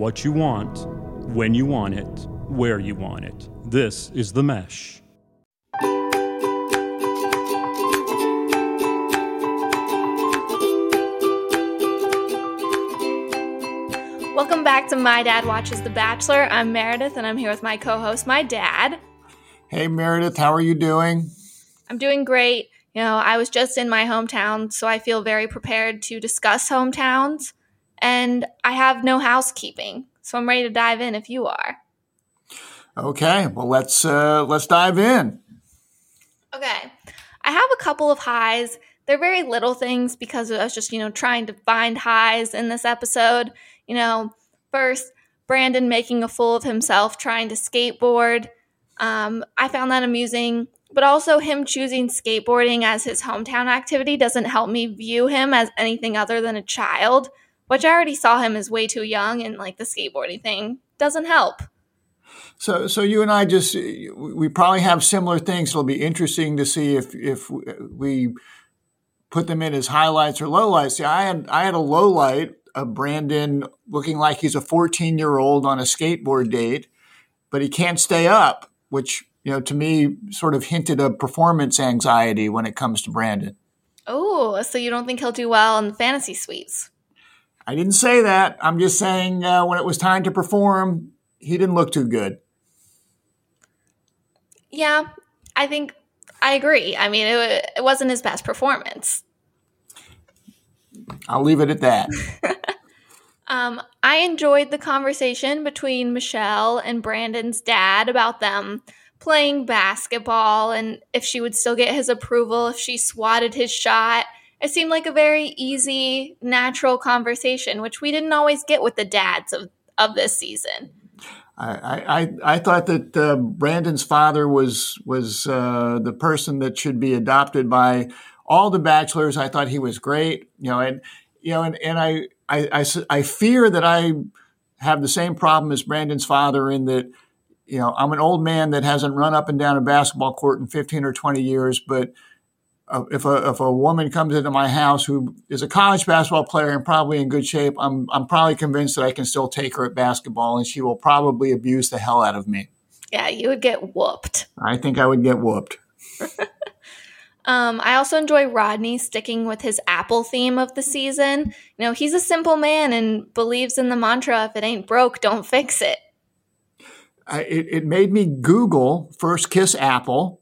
what you want, when you want it, where you want it. This is The Mesh. Welcome back to My Dad Watches The Bachelor. I'm Meredith and I'm here with my co host, my dad. Hey, Meredith, how are you doing? I'm doing great. You know, I was just in my hometown, so I feel very prepared to discuss hometowns. And I have no housekeeping, so I'm ready to dive in if you are. Okay, well let's uh, let's dive in. Okay, I have a couple of highs. They're very little things because I was just you know trying to find highs in this episode. You know, first Brandon making a fool of himself trying to skateboard. Um, I found that amusing but also him choosing skateboarding as his hometown activity doesn't help me view him as anything other than a child, which I already saw him as way too young and like the skateboarding thing doesn't help. So, so you and I just we probably have similar things. It'll be interesting to see if if we put them in as highlights or lowlights. See, I had I had a low light of Brandon looking like he's a 14 year old on a skateboard date, but he can't stay up, which you know, to me, sort of hinted of performance anxiety when it comes to Brandon. Oh, so you don't think he'll do well in the fantasy suites? I didn't say that. I'm just saying uh, when it was time to perform, he didn't look too good. Yeah, I think I agree. I mean, it, it wasn't his best performance. I'll leave it at that. um, I enjoyed the conversation between Michelle and Brandon's dad about them playing basketball and if she would still get his approval if she swatted his shot. It seemed like a very easy, natural conversation, which we didn't always get with the dads of, of this season. I, I, I thought that uh, Brandon's father was was uh, the person that should be adopted by all the bachelors. I thought he was great, you know, and you know, and, and I, I, I, I fear that I have the same problem as Brandon's father in that you know, I'm an old man that hasn't run up and down a basketball court in 15 or 20 years, but uh, if a if a woman comes into my house who is a college basketball player and probably in good shape, I'm I'm probably convinced that I can still take her at basketball, and she will probably abuse the hell out of me. Yeah, you would get whooped. I think I would get whooped. um, I also enjoy Rodney sticking with his Apple theme of the season. You know, he's a simple man and believes in the mantra: "If it ain't broke, don't fix it." I, it, it made me Google First Kiss Apple.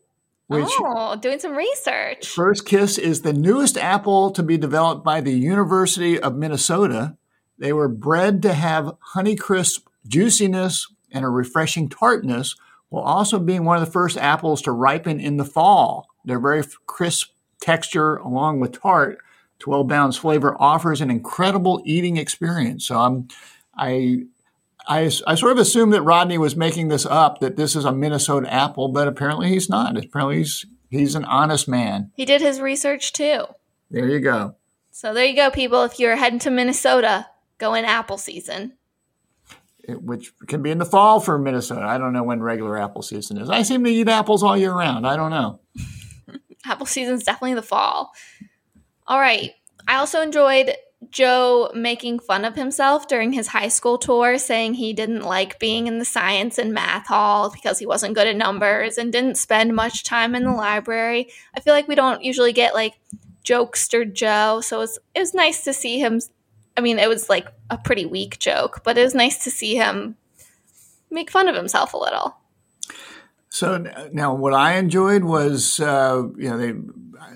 Which oh, doing some research. First Kiss is the newest apple to be developed by the University of Minnesota. They were bred to have Honeycrisp juiciness and a refreshing tartness, while also being one of the first apples to ripen in the fall. Their very crisp texture, along with tart, 12 balanced flavor, offers an incredible eating experience. So I'm, I I, I sort of assumed that Rodney was making this up, that this is a Minnesota apple, but apparently he's not. Apparently he's, he's an honest man. He did his research too. There you go. So there you go, people. If you're heading to Minnesota, go in apple season. It, which can be in the fall for Minnesota. I don't know when regular apple season is. I seem to eat apples all year round. I don't know. apple season is definitely the fall. All right. I also enjoyed Joe making fun of himself during his high school tour, saying he didn't like being in the science and math hall because he wasn't good at numbers and didn't spend much time in the library. I feel like we don't usually get like jokester Joe, so it's it was nice to see him. I mean, it was like a pretty weak joke, but it was nice to see him make fun of himself a little. So now, what I enjoyed was, uh, you know, they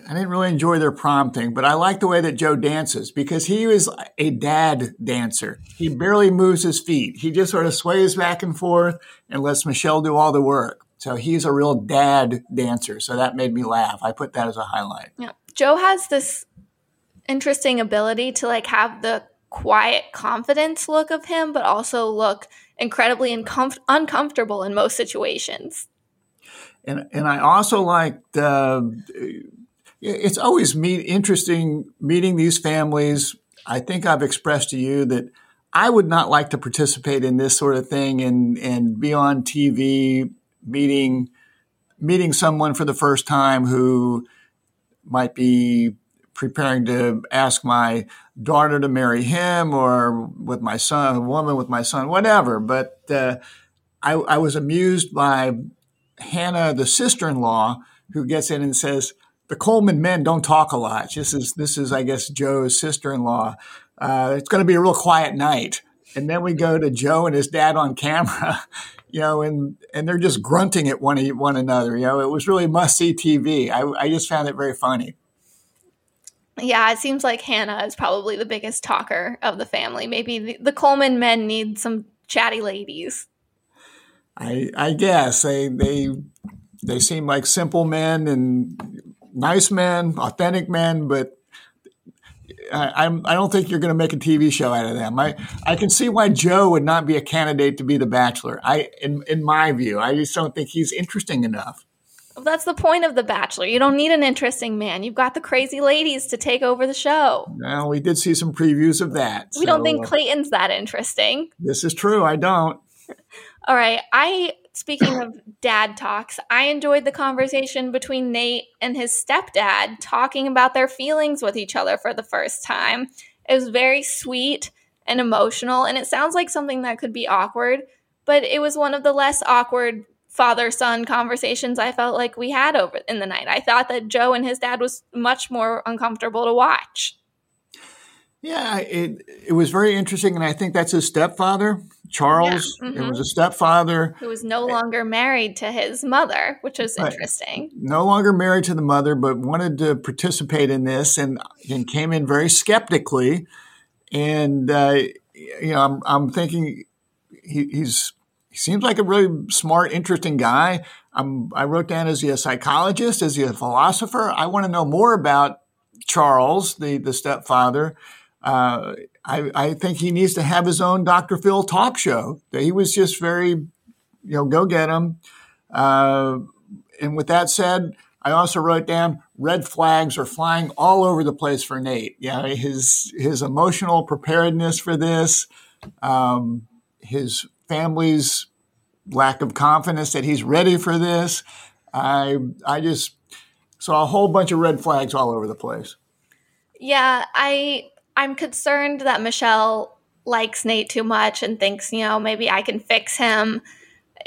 I didn't really enjoy their prom thing, but I like the way that Joe dances because he was a dad dancer. He barely moves his feet. He just sort of sways back and forth and lets Michelle do all the work. So he's a real dad dancer. So that made me laugh. I put that as a highlight. Yeah. Joe has this interesting ability to like have the quiet confidence look of him, but also look incredibly uncomf- uncomfortable in most situations. And and I also liked uh, it's always interesting meeting these families. I think I've expressed to you that I would not like to participate in this sort of thing and, and be on TV meeting meeting someone for the first time who might be preparing to ask my daughter to marry him or with my son, a woman with my son, whatever. But uh, I, I was amused by Hannah, the sister-in-law, who gets in and says, "The Coleman men don't talk a lot." This is this is, I guess, Joe's sister-in-law. Uh, it's going to be a real quiet night. And then we go to Joe and his dad on camera, you know, and and they're just grunting at one one another. You know, it was really must see TV. I, I just found it very funny. Yeah, it seems like Hannah is probably the biggest talker of the family. Maybe the, the Coleman men need some chatty ladies. I I guess they they they seem like simple men and nice men, authentic men, but I, I'm, I don't think you're going to make a TV show out of them. I, I can see why Joe would not be a candidate to be the Bachelor. I, in, in my view, I just don't think he's interesting enough. That's the point of The Bachelor. You don't need an interesting man. You've got the crazy ladies to take over the show. Well, we did see some previews of that. We so, don't think Clayton's that interesting. This is true. I don't. All right. I speaking of dad talks, I enjoyed the conversation between Nate and his stepdad talking about their feelings with each other for the first time. It was very sweet and emotional, and it sounds like something that could be awkward, but it was one of the less awkward father son conversations I felt like we had over in the night. I thought that Joe and his dad was much more uncomfortable to watch. Yeah, it it was very interesting, and I think that's his stepfather, Charles. Yeah. Mm-hmm. It was a stepfather who was no longer married to his mother, which was interesting. No longer married to the mother, but wanted to participate in this, and and came in very skeptically. And uh, you know, I'm I'm thinking he, he's he seems like a really smart, interesting guy. I'm, I wrote down, is he a psychologist? Is he a philosopher? I want to know more about Charles, the, the stepfather. Uh, I, I, think he needs to have his own Dr. Phil talk show. He was just very, you know, go get him. Uh, and with that said, I also wrote down red flags are flying all over the place for Nate. Yeah, his his emotional preparedness for this, um, his family's lack of confidence that he's ready for this. I I just saw a whole bunch of red flags all over the place. Yeah, I I'm concerned that Michelle likes Nate too much and thinks, you know, maybe I can fix him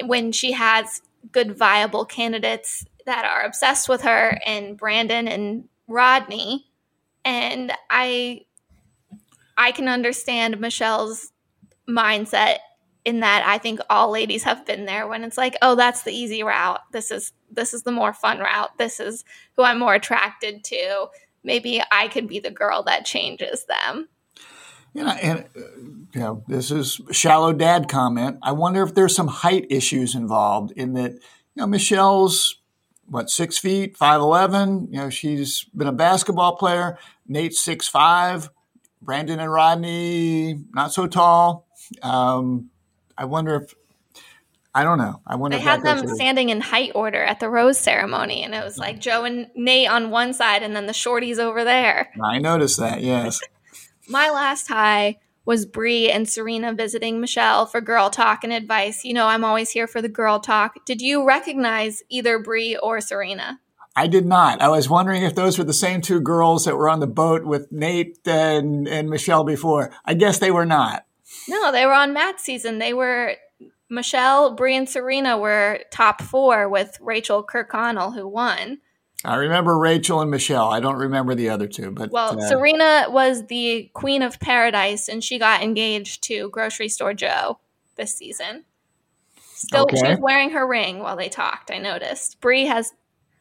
when she has good, viable candidates that are obsessed with her and Brandon and Rodney. And I I can understand Michelle's mindset in that I think all ladies have been there when it's like, oh, that's the easy route. This is this is the more fun route. This is who I'm more attracted to maybe I could be the girl that changes them. You know, and uh, you know, this is shallow dad comment. I wonder if there's some height issues involved in that. You know, Michelle's what six feet, five eleven. You know, she's been a basketball player. Nate's six five. Brandon and Rodney not so tall. Um, I wonder if I don't know. I wonder. If They had them standing in height order at the rose ceremony, and it was like Joe and Nate on one side, and then the shorties over there. I noticed that. Yes. My last high was Bri and Serena visiting Michelle for girl talk and advice. You know, I'm always here for the girl talk. Did you recognize either Bri or Serena? I did not. I was wondering if those were the same two girls that were on the boat with Nate and, and Michelle before. I guess they were not. No, they were on Matt's season. They were Michelle, Bri, and Serena were top four with Rachel Kirkconnell, who won. I remember Rachel and Michelle. I don't remember the other two, but well, uh, Serena was the queen of paradise, and she got engaged to Grocery Store Joe this season. Still, okay. she was wearing her ring while they talked. I noticed. Brie has,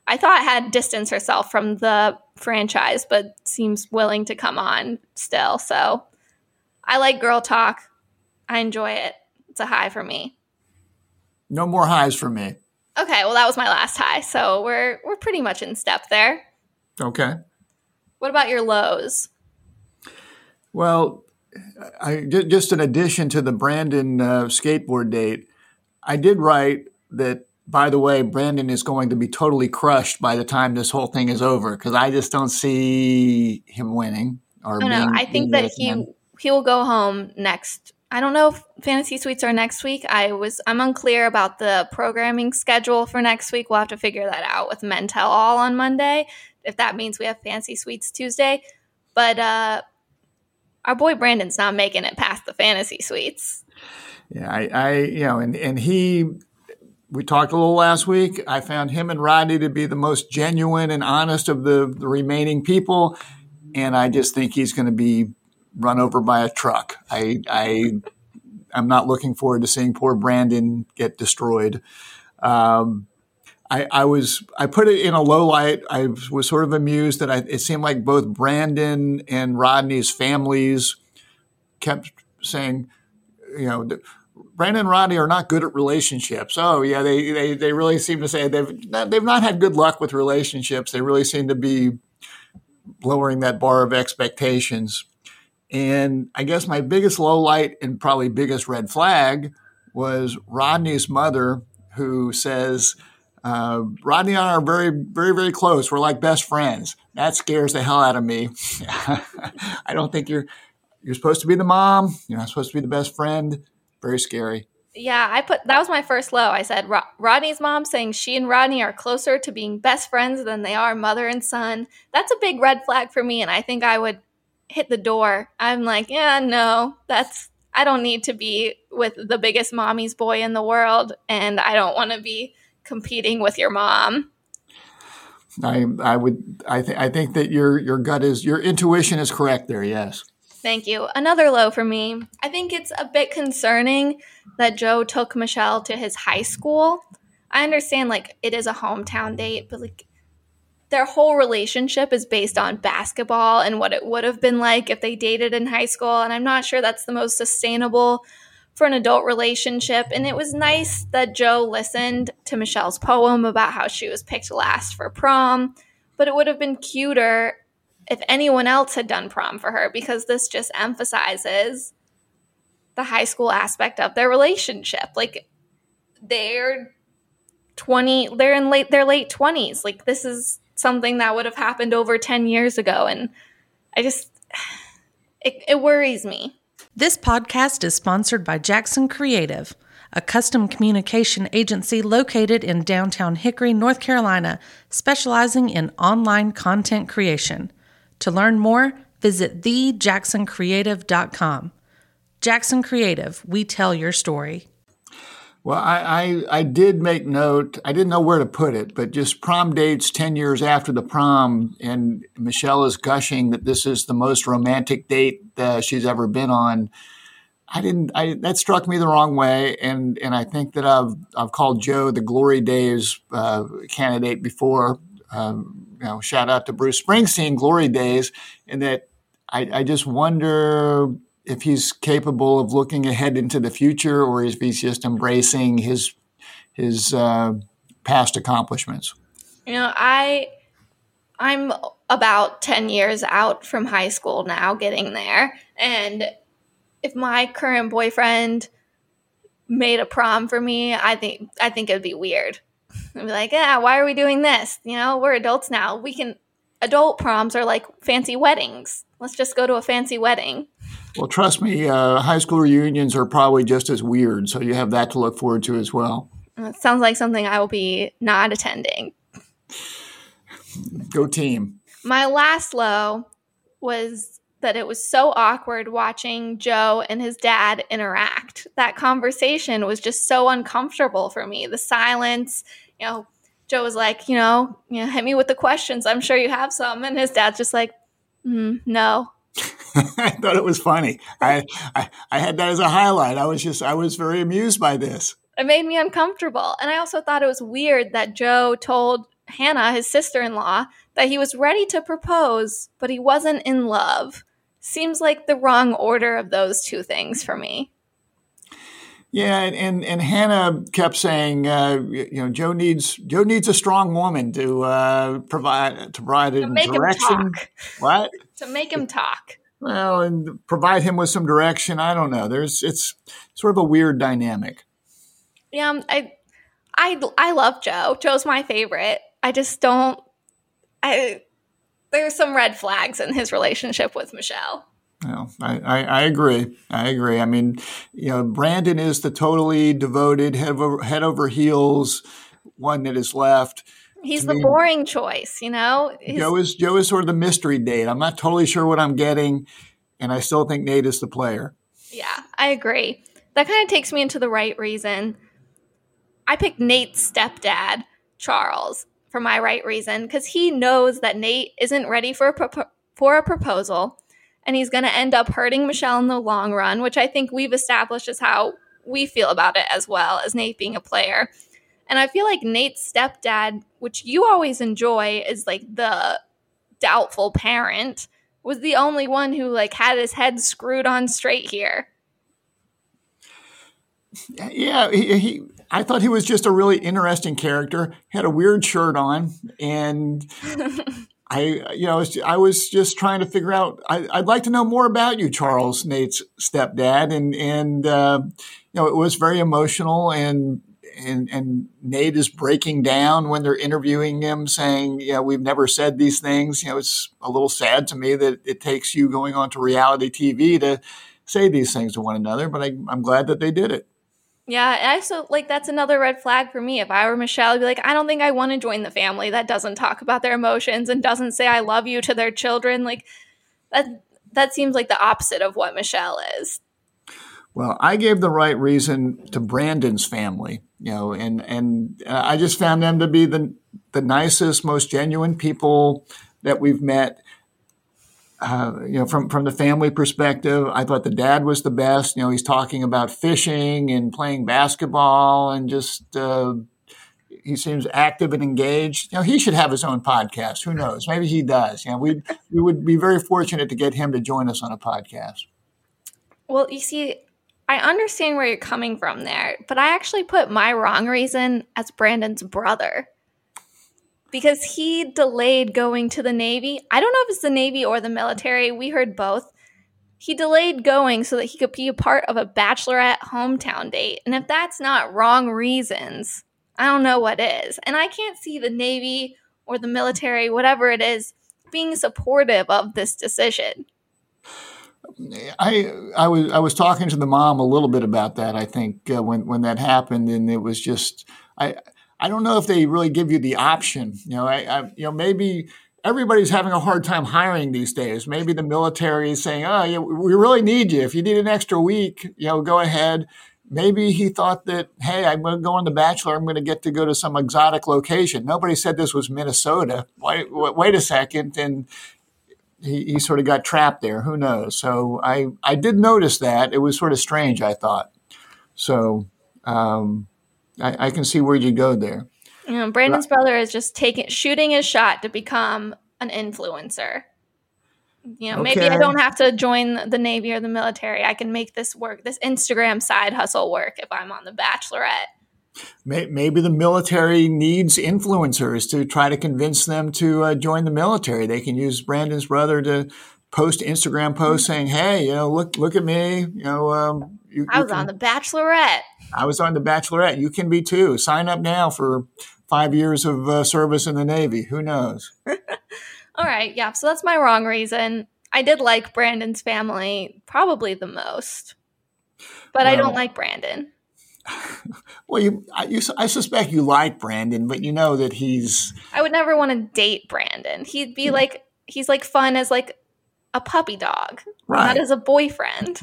I thought, had distanced herself from the franchise, but seems willing to come on still. So, I like girl talk. I enjoy it. It's a high for me. No more highs for me. Okay, well that was my last high, so we're we're pretty much in step there. Okay. What about your lows? Well, I just in addition to the Brandon uh, skateboard date, I did write that. By the way, Brandon is going to be totally crushed by the time this whole thing is over because I just don't see him winning. Or oh, no, I think that he he will go home next I don't know if fantasy suites are next week. I was I'm unclear about the programming schedule for next week. We'll have to figure that out with Men Tell All on Monday. if that means we have fancy suites Tuesday. But uh, our boy Brandon's not making it past the fantasy suites. Yeah, I, I you know, and and he we talked a little last week. I found him and Rodney to be the most genuine and honest of the, the remaining people, and I just think he's going to be run over by a truck. I, I, I'm not looking forward to seeing poor Brandon get destroyed. Um, I, I, was I put it in a low light. I was sort of amused that I, it seemed like both Brandon and Rodney's families kept saying, you know, Brandon and Rodney are not good at relationships. Oh yeah, they, they they really seem to say they've not, they've not had good luck with relationships. They really seem to be lowering that bar of expectations. And I guess my biggest low light and probably biggest red flag was Rodney's mother, who says, uh, Rodney and I are very, very, very close. We're like best friends. That scares the hell out of me. I don't think you're you're supposed to be the mom. You're not supposed to be the best friend. Very scary. Yeah, I put that was my first low. I said Rodney's mom saying she and Rodney are closer to being best friends than they are mother and son. That's a big red flag for me, and I think I would hit the door. I'm like, yeah, no, that's I don't need to be with the biggest mommy's boy in the world, and I don't want to be competing with your mom. I I would I think I think that your your gut is your intuition is correct there. Yes. Thank you. Another low for me. I think it's a bit concerning that Joe took Michelle to his high school. I understand like it is a hometown date, but like their whole relationship is based on basketball and what it would have been like if they dated in high school. And I'm not sure that's the most sustainable for an adult relationship. And it was nice that Joe listened to Michelle's poem about how she was picked last for prom, but it would have been cuter if anyone else had done prom for her because this just emphasizes the high school aspect of their relationship. Like they're 20 they're in late their late 20s. Like this is something that would have happened over 10 years ago and I just it, it worries me. This podcast is sponsored by Jackson Creative, a custom communication agency located in downtown Hickory, North Carolina, specializing in online content creation. To learn more, visit thejacksoncreative.com. Jackson Creative, we tell your story. Well, I, I, I, did make note. I didn't know where to put it, but just prom dates 10 years after the prom, and Michelle is gushing that this is the most romantic date uh, she's ever been on. I didn't. I, that struck me the wrong way, and and I think that I've I've called Joe the glory days uh, candidate before. Um, you know, shout out to Bruce Springsteen, Glory Days, and that I, I just wonder if he's capable of looking ahead into the future or if he's just embracing his his uh, past accomplishments. You know, I I'm about 10 years out from high school now, getting there. And if my current boyfriend made a prom for me, I think I think it'd be weird and be like, yeah, why are we doing this? You know, we're adults now. We can, adult proms are like fancy weddings. Let's just go to a fancy wedding. Well, trust me, uh, high school reunions are probably just as weird. So you have that to look forward to as well. It sounds like something I will be not attending. Go team. My last low was that it was so awkward watching Joe and his dad interact. That conversation was just so uncomfortable for me. The silence, you know, Joe was like, you know, you know, hit me with the questions. I'm sure you have some. And his dad's just like, mm, no. I thought it was funny. I, I I had that as a highlight. I was just I was very amused by this. It made me uncomfortable. And I also thought it was weird that Joe told Hannah, his sister in law, that he was ready to propose, but he wasn't in love seems like the wrong order of those two things for me. Yeah, and, and, and Hannah kept saying, uh, you know, Joe needs Joe needs a strong woman to uh, provide to provide to direction. What to make him talk? Well, and provide him with some direction. I don't know. There's it's sort of a weird dynamic. Yeah, um, I I I love Joe. Joe's my favorite. I just don't. I there's some red flags in his relationship with Michelle. Yeah, I, I, I, agree. I agree. I mean, you know, Brandon is the totally devoted, head over, head over heels one that is left. He's the me- boring choice, you know? He's- Joe is Joe is sort of the mystery date. I'm not totally sure what I'm getting, and I still think Nate is the player. Yeah, I agree. That kind of takes me into the right reason. I picked Nate's stepdad, Charles, for my right reason because he knows that Nate isn't ready for a for a proposal, and he's going to end up hurting Michelle in the long run, which I think we've established is how we feel about it as well as Nate being a player. And I feel like Nate's stepdad, which you always enjoy, is like the doubtful parent, was the only one who like had his head screwed on straight here. Yeah, he, he I thought he was just a really interesting character. He had a weird shirt on, and I, you know, I was, I was just trying to figure out. I, I'd like to know more about you, Charles, Nate's stepdad, and and uh, you know, it was very emotional, and and and Nate is breaking down when they're interviewing him, saying, "Yeah, we've never said these things." You know, it's a little sad to me that it takes you going on to reality TV to say these things to one another, but I, I'm glad that they did it. Yeah, I also like that's another red flag for me. If I were Michelle, I'd be like, I don't think I want to join the family that doesn't talk about their emotions and doesn't say I love you to their children. Like that that seems like the opposite of what Michelle is. Well, I gave the right reason to Brandon's family, you know, and and uh, I just found them to be the the nicest, most genuine people that we've met. Uh, you know, from from the family perspective, I thought the dad was the best. You know, he's talking about fishing and playing basketball, and just uh, he seems active and engaged. You know, he should have his own podcast. Who knows? Maybe he does. You know, we we would be very fortunate to get him to join us on a podcast. Well, you see, I understand where you're coming from there, but I actually put my wrong reason as Brandon's brother. Because he delayed going to the Navy. I don't know if it's the Navy or the military. We heard both. He delayed going so that he could be a part of a bachelorette hometown date. And if that's not wrong reasons, I don't know what is. And I can't see the Navy or the military, whatever it is, being supportive of this decision. I I was I was talking to the mom a little bit about that. I think uh, when when that happened, and it was just I I don't know if they really give you the option. You know, I, I you know maybe everybody's having a hard time hiring these days. Maybe the military is saying, "Oh, yeah, we really need you. If you need an extra week, you know, go ahead." Maybe he thought that, hey, I'm going to go on The Bachelor. I'm going to get to go to some exotic location. Nobody said this was Minnesota. Wait, wait a second, and he, he sort of got trapped there. Who knows? So I, I did notice that. It was sort of strange, I thought. So um, I, I can see where you go there. You know, Brandon's brother is just taking shooting his shot to become an influencer. You know, maybe I don't have to join the Navy or the military. I can make this work, this Instagram side hustle work if I'm on The Bachelorette. May- Maybe the military needs influencers to try to convince them to uh, join the military. They can use Brandon's brother to post Instagram posts saying, "Hey, you know, look look at me. You know, um, you, I you was can- on The Bachelorette. I was on the Bachelorette. You can be too. Sign up now for five years of uh, service in the Navy. Who knows? All right, yeah. So that's my wrong reason. I did like Brandon's family probably the most, but I don't like Brandon. Well, you I, you, I suspect you like Brandon, but you know that he's I would never want to date Brandon. He'd be like he's like fun as like a puppy dog, Right. not as a boyfriend.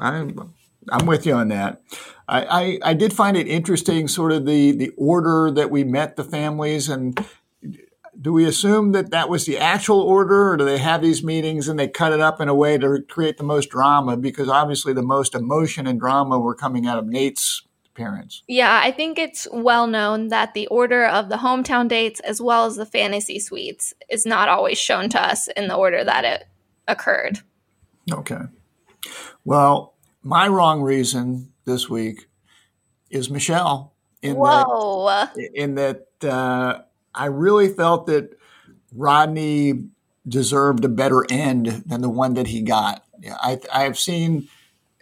I'm, I'm with you on that. I, I, I did find it interesting, sort of the, the order that we met the families. And do we assume that that was the actual order, or do they have these meetings and they cut it up in a way to create the most drama? Because obviously, the most emotion and drama were coming out of Nate's appearance. Yeah, I think it's well known that the order of the hometown dates as well as the fantasy suites is not always shown to us in the order that it occurred. Okay. Well, my wrong reason this week is Michelle. In that Whoa. in that uh, I really felt that Rodney deserved a better end than the one that he got. Yeah, I, I've seen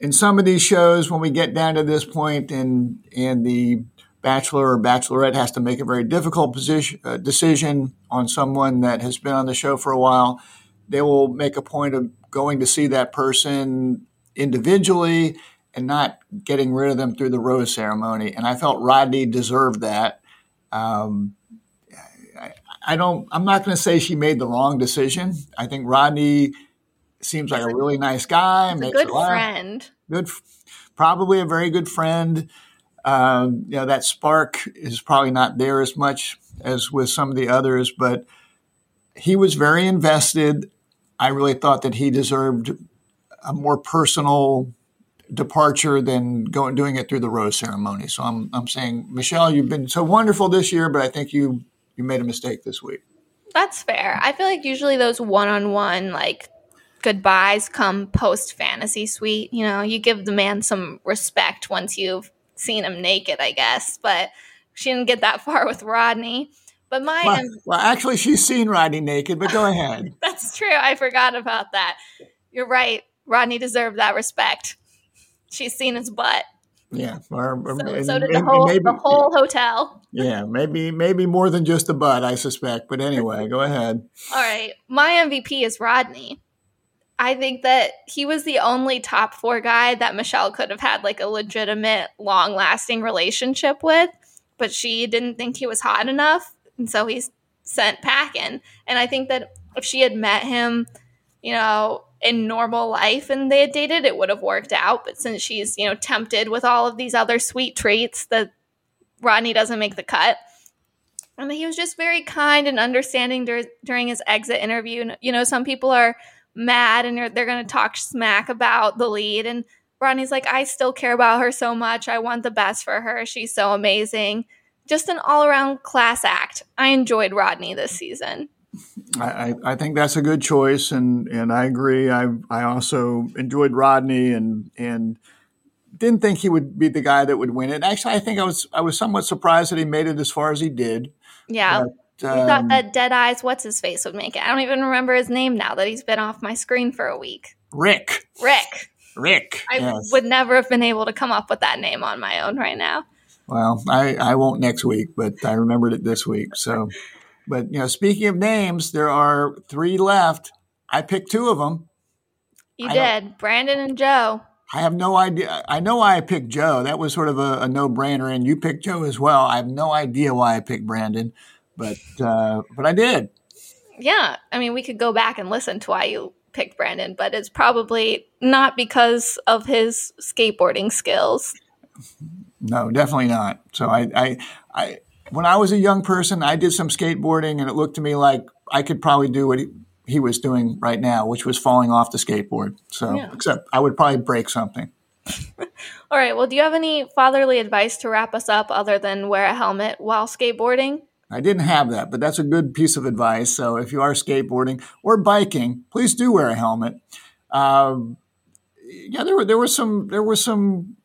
in some of these shows when we get down to this point and and the bachelor or bachelorette has to make a very difficult position, uh, decision on someone that has been on the show for a while, they will make a point of going to see that person individually and not getting rid of them through the rose ceremony. And I felt Rodney deserved that. Um, I, I don't. I'm not going to say she made the wrong decision. I think Rodney seems like a really nice guy. He's a good friend. Good, probably a very good friend. Um, you know that spark is probably not there as much as with some of the others, but he was very invested. I really thought that he deserved a more personal departure than going doing it through the rose ceremony. So I'm I'm saying, Michelle, you've been so wonderful this year, but I think you you made a mistake this week. That's fair. I feel like usually those one-on-one like goodbyes come post fantasy suite. You know, you give the man some respect once you've seen him naked, I guess. But she didn't get that far with Rodney. But my Well, well, actually, she's seen Rodney naked, but go ahead. that's true. I forgot about that. You're right. Rodney deserved that respect. She's seen his butt. Yeah, or, So, and- so did the whole maybe- the whole hotel. Yeah, maybe maybe more than just the butt, I suspect. But anyway, go ahead. All right. My MVP is Rodney. I think that he was the only top four guy that Michelle could have had like a legitimate, long lasting relationship with, but she didn't think he was hot enough. And so he's sent packing. And I think that if she had met him, you know, in normal life and they had dated, it would have worked out. But since she's, you know, tempted with all of these other sweet treats, that Rodney doesn't make the cut. And he was just very kind and understanding dur- during his exit interview. You know, some people are mad and they're, they're going to talk smack about the lead. And Rodney's like, I still care about her so much. I want the best for her. She's so amazing. Just an all around class act. I enjoyed Rodney this season. I, I, I think that's a good choice, and, and I agree. I I also enjoyed Rodney, and and didn't think he would be the guy that would win it. Actually, I think I was I was somewhat surprised that he made it as far as he did. Yeah. We thought um, that Dead Eyes, what's his face, would make it. I don't even remember his name now that he's been off my screen for a week. Rick, Rick. Rick. I yes. would never have been able to come up with that name on my own right now. Well, I, I won't next week, but I remembered it this week. So, but you know, speaking of names, there are three left. I picked two of them. You I did. Brandon and Joe. I have no idea. I know why I picked Joe. That was sort of a, a no brainer, and you picked Joe as well. I have no idea why I picked Brandon, but uh, but I did. Yeah. I mean, we could go back and listen to why you picked Brandon, but it's probably not because of his skateboarding skills. No, definitely not. So I, I, I, when I was a young person, I did some skateboarding, and it looked to me like I could probably do what he, he was doing right now, which was falling off the skateboard. So, Yeah. except I would probably break something. All right. Well, do you have any fatherly advice to wrap us up other than wear a helmet while skateboarding? I didn't have that, but that's a good piece of advice. So, if you are skateboarding or biking, please do wear a helmet. Um, yeah, there were there were some there were some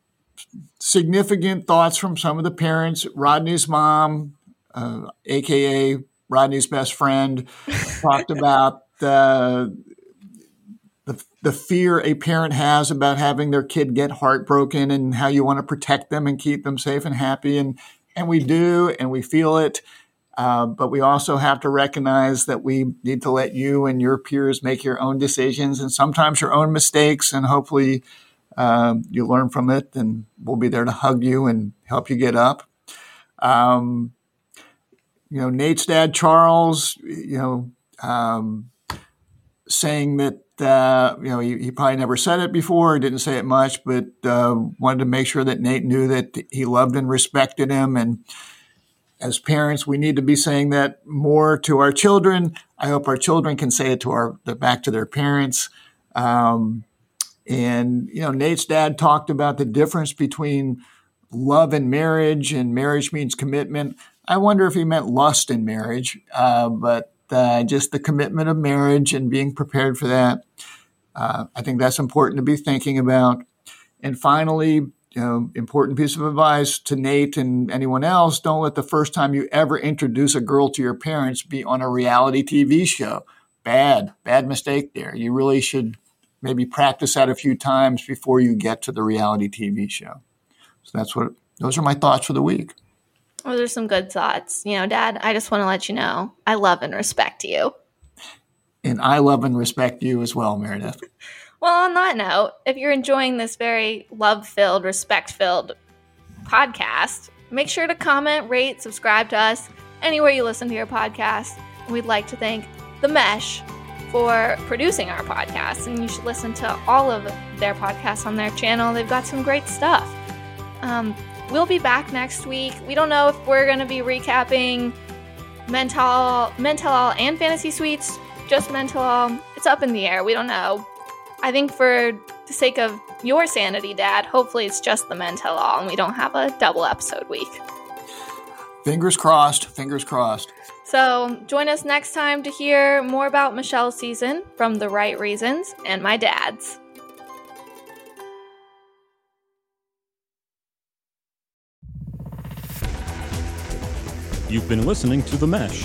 significant thoughts from some of the parents. Rodney's mom, uh, aka Rodney's best friend, talked about the, the the fear a parent has about having their kid get heartbroken and how you want to protect them and keep them safe and happy and and we do and we feel it. Uh, but we also have to recognize that we need to let you and your peers make your own decisions and sometimes your own mistakes and hopefully um, you learn from it, and we'll be there to hug you and help you get up. Um, you know, Nate's dad, Charles, you know, um, saying that, uh, you know, he, he, probably never said it before, didn't say it much, but uh, wanted to make sure that Nate knew that he loved and respected him. And as parents, we need to be saying that more to our children. I hope our children can say it to our back to their parents. Um, and, you know, Nate's dad talked about the difference between love and marriage, and marriage means commitment. I wonder if he meant lust in marriage, uh, but uh, just the commitment of marriage and being prepared for that. Uh, I think that's important to be thinking about. And finally, know, important piece of advice to Nate and anyone else don't let the first time you ever introduce a girl to your parents be on a reality TV show. Bad, bad mistake there. You really should maybe practice that a few times before you get to the reality TV show. So that's what those are my thoughts for the week. Those are some good thoughts. You know, Dad, I just want to let you know I love and respect you. And I love and respect you as well, Meredith. Well, on that note, if you're enjoying this very love filled, respect filled podcast, make sure to comment, rate, subscribe to us anywhere you listen to your podcast. we'd like to thank The Mesh for producing our podcast. And you should listen to all of their podcasts on their channel. They've got some great stuff. Um, we'll be back next week. We don't know if we're going to be recapping Mental, Men Tell All and Fantasy Suites, just Mental. All, it's up in the air. We don't know. I think for the sake of your sanity, Dad, hopefully it's just the Men Tell All and we don't have a double episode week. Fingers crossed. Fingers crossed. So join us next time to hear more about Michelle's season from the right reasons and my dad's. You've been listening to The Mesh,